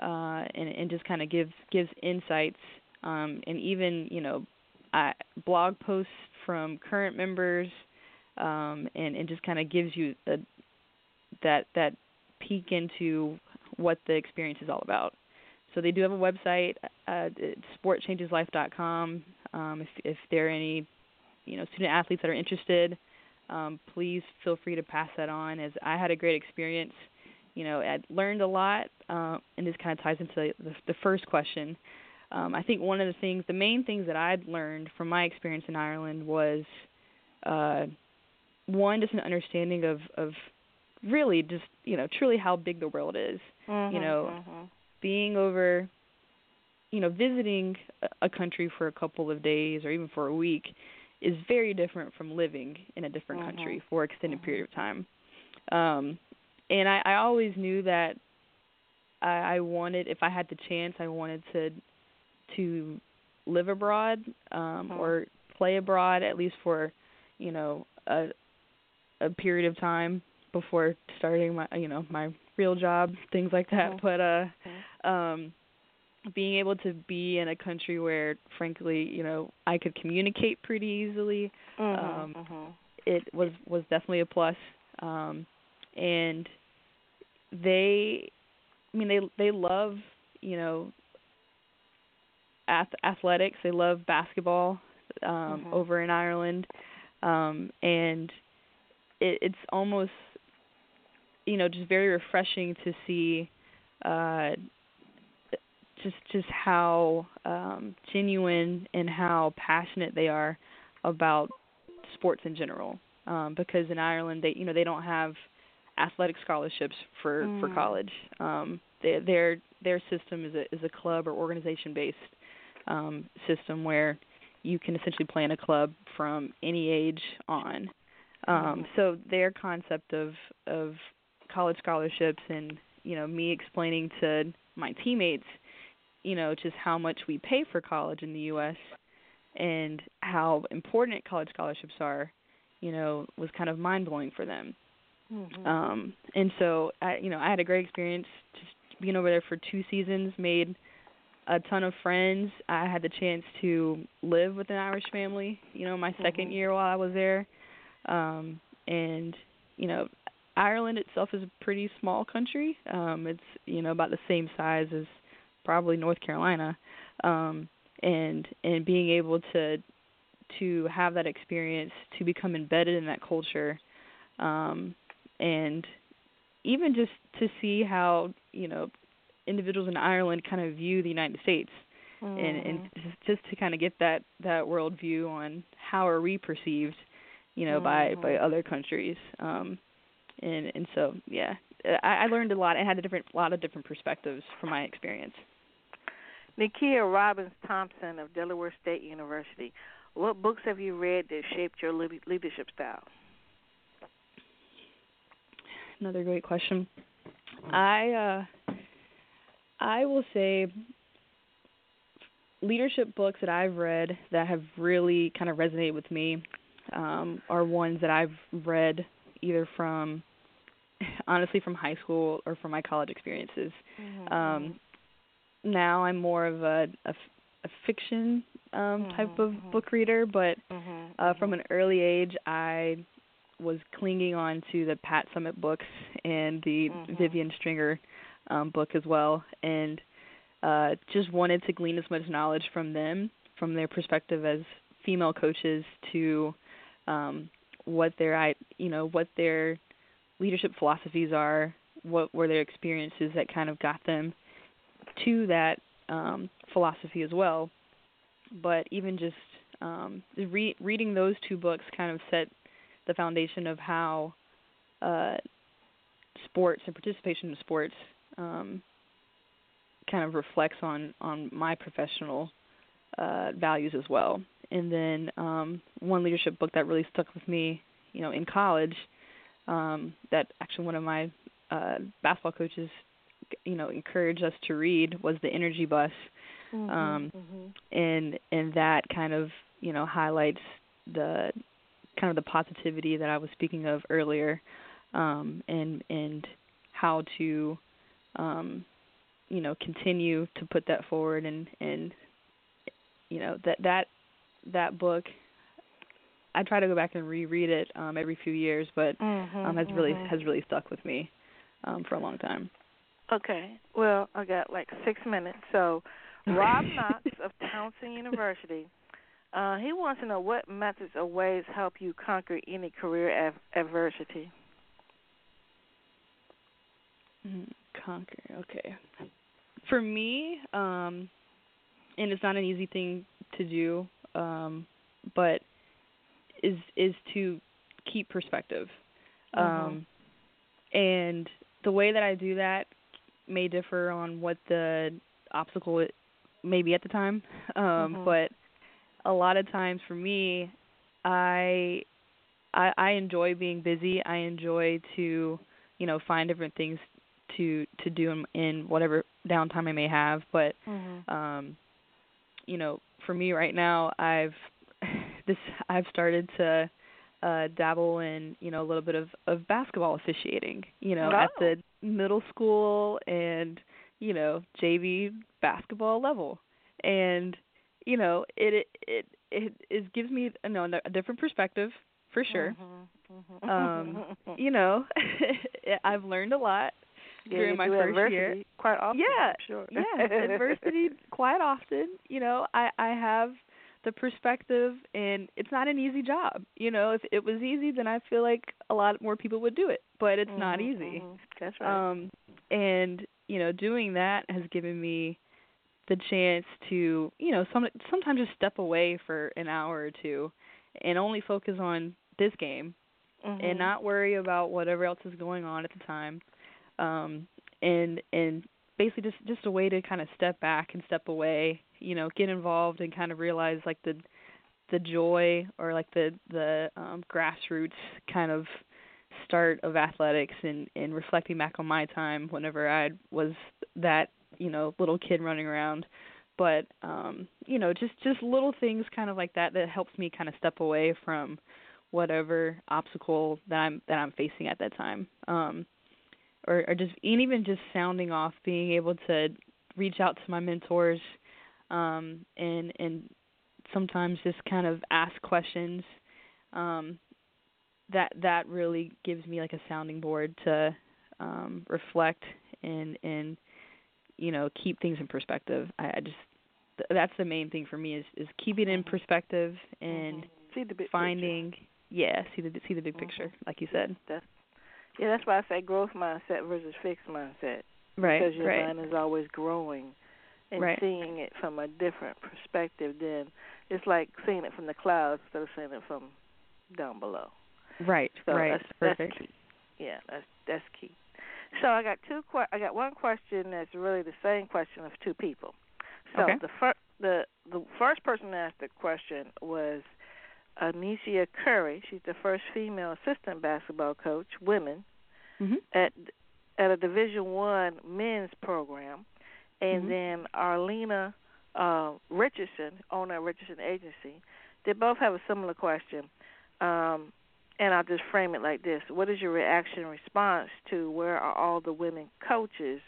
uh, and and just kind of gives gives insights, um, and even you know blog posts from current members, um, and and just kind of gives you a, that that peek into what the experience is all about. So they do have a website, uh, sportchangeslife.com. Um, if if there are any, you know, student athletes that are interested, um, please feel free to pass that on. As I had a great experience, you know, I learned a lot, uh, and this kind of ties into the, the first question. Um, I think one of the things, the main things that I'd learned from my experience in Ireland was, uh, one, just an understanding of of really just you know truly how big the world is. Mm-hmm, you know, mm-hmm. Being over, you know, visiting a country for a couple of days or even for a week is very different from living in a different mm-hmm. country for an extended period of time. Um, and I, I always knew that I, I wanted, if I had the chance, I wanted to to live abroad um, Mhm. or play abroad at least for, you know, a a period of time before starting my, you know, my real job, things like that. But uh, um, being able to be in a country where, frankly, you know, I could communicate pretty easily Mhm, um, mhm. it was was definitely a plus um and they i mean they they love you know ath- athletics they love basketball um Mhm. over in Ireland um and it it's almost you know just very refreshing to see uh just just how um genuine and how passionate they are about sports in general um because in Ireland they you know they don't have athletic scholarships for for Mm. college um they, their their system is a is a club or organization based um system where you can essentially play in a club from any age on um Mhm. so their concept of of college scholarships and you know me explaining to my teammates you know just how much we pay for college in the US and how important college scholarships are, you know, was kind of mind blowing for them. Mhm. Um and so I you know, I had a great experience just being over there for two seasons, made a ton of friends. I had the chance to live with an Irish family, you know, my second Mhm. year while I was there. Um and you know, Ireland itself is a pretty small country. Um it's, you know, about the same size as probably North Carolina. Um and and being able to to have that experience to become embedded in that culture um and even just to see how you know individuals in Ireland kind of view the United States and and Mhm. just, to kind of get that that world view on how are we perceived you know by by Mhm. other countries um and and so yeah I, I learned a lot I had a different lot of different perspectives from my experience Nikia Robbins Thompson of Delaware State University. What books have you read that shaped your leadership style? Another great question. I uh I will say leadership books that I've read that have really kind of resonated with me um are ones that I've read either from honestly from high school or from my college experiences. Um now I'm more of a, a, a fiction um type Mhm, of mhm. book reader, but Mhm, uh, from an early age, I was clinging on to the Pat Summitt books and the. Vivian Stringer um, book as well, and uh, just wanted to glean as much knowledge from them, from their perspective as female coaches, to um, what their I you know what their leadership philosophies are, what were their experiences that kind of got them to that um, philosophy as well. But even just um, re- reading those two books kind of set the foundation of how uh, sports and participation in sports um, kind of reflects on on my professional uh, values as well. And then um, one leadership book that really stuck with me, you know, in college, um, that actually one of my uh, basketball coaches, you know, encouraged us to read was The Energy Bus Mhm, um, mhm. and and that kind of you know highlights the kind of the positivity that I was speaking of earlier, um, and and how to um, you know continue to put that forward and and you know that that that book I try to go back and reread it um, every few years, but Mhm, um, has really mhm. has really stuck with me um, for a long time. Okay. Well, I got like six minutes. So, Rob Knox of Towson University. Uh, he wants to know what methods or ways help you conquer any career av- adversity. Mm, conquer. Okay. For me, um, and it's not an easy thing to do, um, but is is to keep perspective. Mhm. Um, and the way that I do that may differ on what the obstacle it may be at the time. Um, Mhm. But a lot of times for me, I, I I enjoy being busy. I enjoy to you know find different things to to do in, in whatever downtime I may have. But Mhm. um, you know, for me right now, I've this I've started to uh dabble in you know a little bit of of basketball officiating. You know, at Oh. the middle school and you know JV basketball level, and you know it it it it, it gives me you know a different perspective for sure. Mhm. Mhm. Um, you know, I've learned a lot Yeah, during my first adversity year. Quite often. Yeah, sure. yeah, adversity quite often. You know, I I have the perspective, and it's not an easy job. You know, if it was easy, then I feel like a lot more people would do it, but it's not Mhm, easy. mhm. That's right. Um, and you know, doing that has given me the chance to, you know, some sometimes just step away for an hour or two, and only focus on this game Mhm. and not worry about whatever else is going on at the time um and and basically just just a way to kind of step back and step away you know get involved and kind of realize like the the joy or like the the um grassroots kind of start of athletics and and reflecting back on my time whenever I was that you know little kid running around but um you know just just little things kind of like that that helps me kind of step away from whatever obstacle that I'm that I'm facing at that time. Um or, or just and even just sounding off, being able to reach out to my mentors um and and sometimes just kind of ask questions um that that really gives me like a sounding board to um reflect and and you know keep things in perspective. I, I just th- that's the main thing for me is is keeping it in perspective and See the big finding yeah see the see the big picture like you said. That's, yeah, that's why I say growth mindset versus fixed mindset. right Because your right. mind is always growing and Right. seeing it from a different perspective then it's like seeing it from the clouds instead of seeing it from down below. right So right that's, perfect that's key. Yeah, that's that's key. So I got two que- I got one question that's really the same question of two people. So Okay. the first the the first person to ask the question was Anicia Curry. She's the first female assistant basketball coach, women, mhm at at a Division One men's program, and Mhm. then Arlena uh, Richardson, owner of Richardson Agency. They both have a similar question, um, and I'll just frame it like this: What is your reaction and response to where are all the women coaches?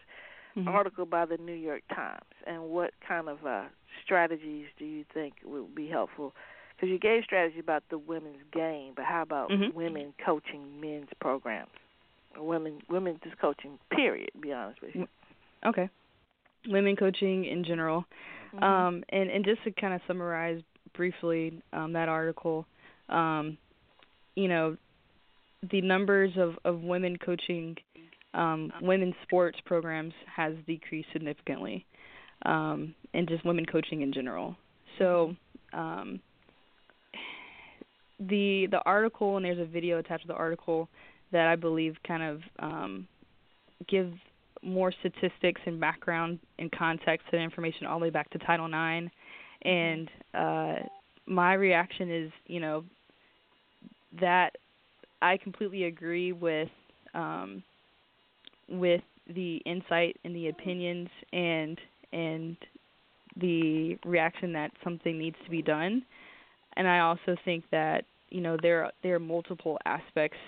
Mhm. Article by the New York Times, and what kind of uh, strategies do you think would be helpful? Because you gave strategy about the women's game, but how about Mhm. women coaching men's programs? Or women, women just coaching. Period. To be honest with you. okay women coaching in general Mhm. Um, and, and just to kind of summarize briefly um, that article, um, you know, the numbers of, of women coaching um, women's sports programs has decreased significantly, um, and just women coaching in general. So um, the the article and there's a video attached to the article that I believe kind of um, give more statistics and background and context and information all the way back to Title IX. And uh, my reaction is, you know, that I completely agree with um, with the insight and the opinions and and the reaction that something needs to be done. And I also think that you know there there are multiple aspects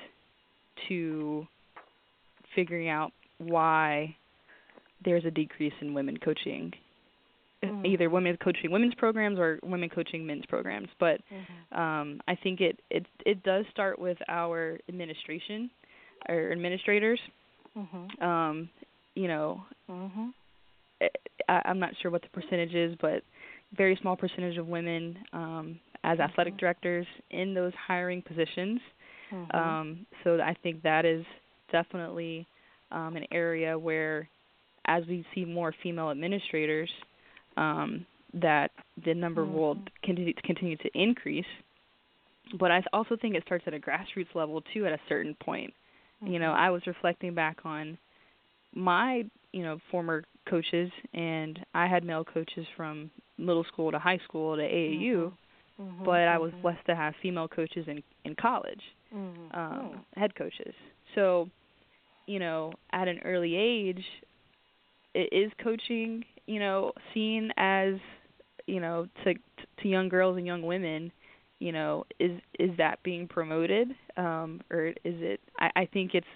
to figuring out why there's a decrease in women coaching Mhm. either women coaching women's programs or women coaching men's programs but Mhm. um i think it it it does start with our administration our administrators Mhm. um you know Mhm. I, i'm not sure what the percentage is but very small percentage of women um as athletic directors in those hiring positions. Mm-hmm. Um, so I think that is definitely um, an area where, as we see more female administrators, um, that the number Mhm. will continue to continue to increase. But I also think it starts at a grassroots level too. At a certain point, you know, Mhm. I was reflecting back on my you know former coaches, and I had male coaches from middle school to high school to AAU, Mhm. but I was Mhm. blessed to have female coaches in in college Mhm. um, head coaches. So, you know, at an early age, it is coaching, you know, seen as, you know, to to young girls and young women, you know, is is that being promoted, um, or is it? I, I think it's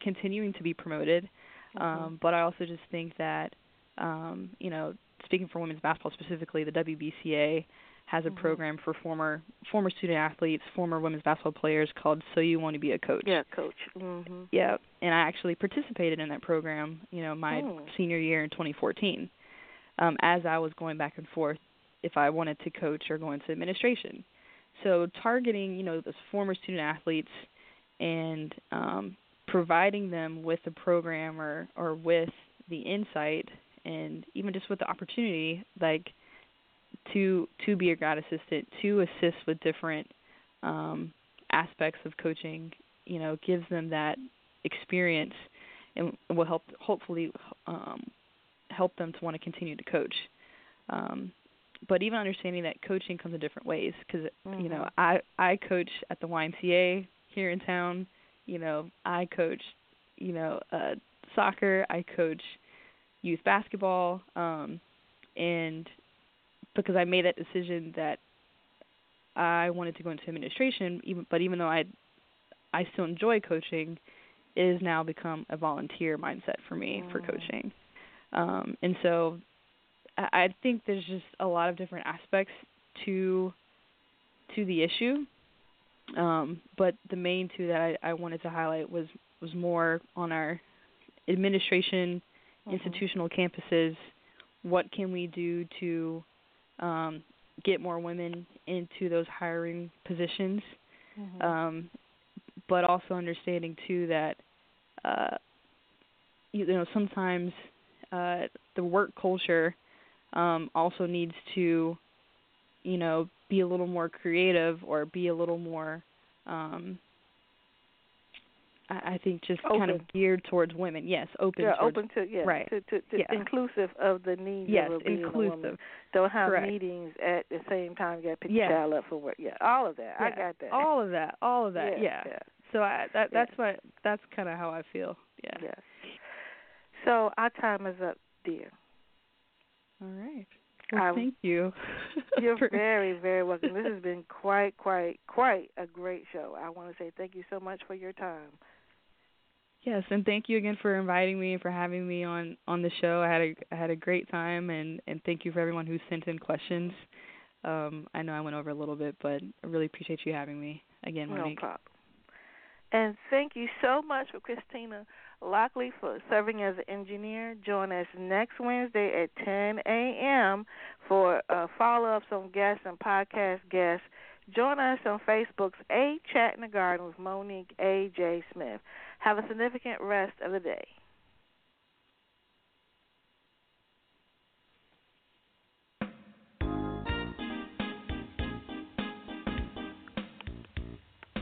continuing to be promoted, um, but I also just think that, um, you know, speaking for women's basketball specifically, the WBCA has a Mhm. program for former former student athletes, former women's basketball players called So You Want to Be a Coach. Yeah, coach. Mhm. Yeah, and I actually participated in that program, you know, my Hmm. senior year in 2014. Um as I was going back and forth if I wanted to coach or go into administration. So targeting, you know, those former student athletes and um providing them with a program or or with the insight and even just with the opportunity like to to be a grad assistant to assist with different um aspects of coaching you know gives them that experience and will help hopefully um help them to want to continue to coach. Um but even understanding that coaching comes in different ways because you know Mhm. i i coach at the ymca here in town. You know i coach you know uh soccer. I coach youth basketball um and because i made that decision that i wanted to go into administration even but even though i i still enjoy coaching it has now become a volunteer mindset for me for Mm. coaching um and so I, I think there's just a lot of different aspects to to the issue um but the main two that I, I wanted to highlight was was more on our administration Mhm. institutional campuses what can we do to um get more women into those hiring positions Mhm. um but also understanding too that uh you know sometimes uh the work culture um also needs to you know be a little more creative or be a little more um I, I think just kind of geared towards women. Yes, open yeah, towards open to yeah, right. to, to, to Yeah. inclusive of the needs yes, of being a woman. inclusive. Don't have Correct. meetings at the same time you got to pick Yes. your child up for work. Yeah, all of that. I got that. All of that. All of that. yeah, yeah. yeah. So I that Yeah. that's what that's kind of how I feel. Yeah. Yes. So our time is up, dear. All right. Well, I- thank you. You're very, very welcome. This has been quite, quite, quite a great show. I want to say thank you so much for your time. Yes, and thank you again for inviting me and for having me on on the show. I had a I had a great time, and and thank you for everyone who sent in questions. Um, I know I went over a little bit, but I really appreciate you having me again, No Monique. problem. And thank you so much for Christina Lockley for serving as an engineer. Join us next Wednesday at 10 a.m. for uh, follow-ups on guests and podcast guests. Join us on Facebook's A Chat in the Garden with Monique A. J. Smith. Have a significant rest of the day.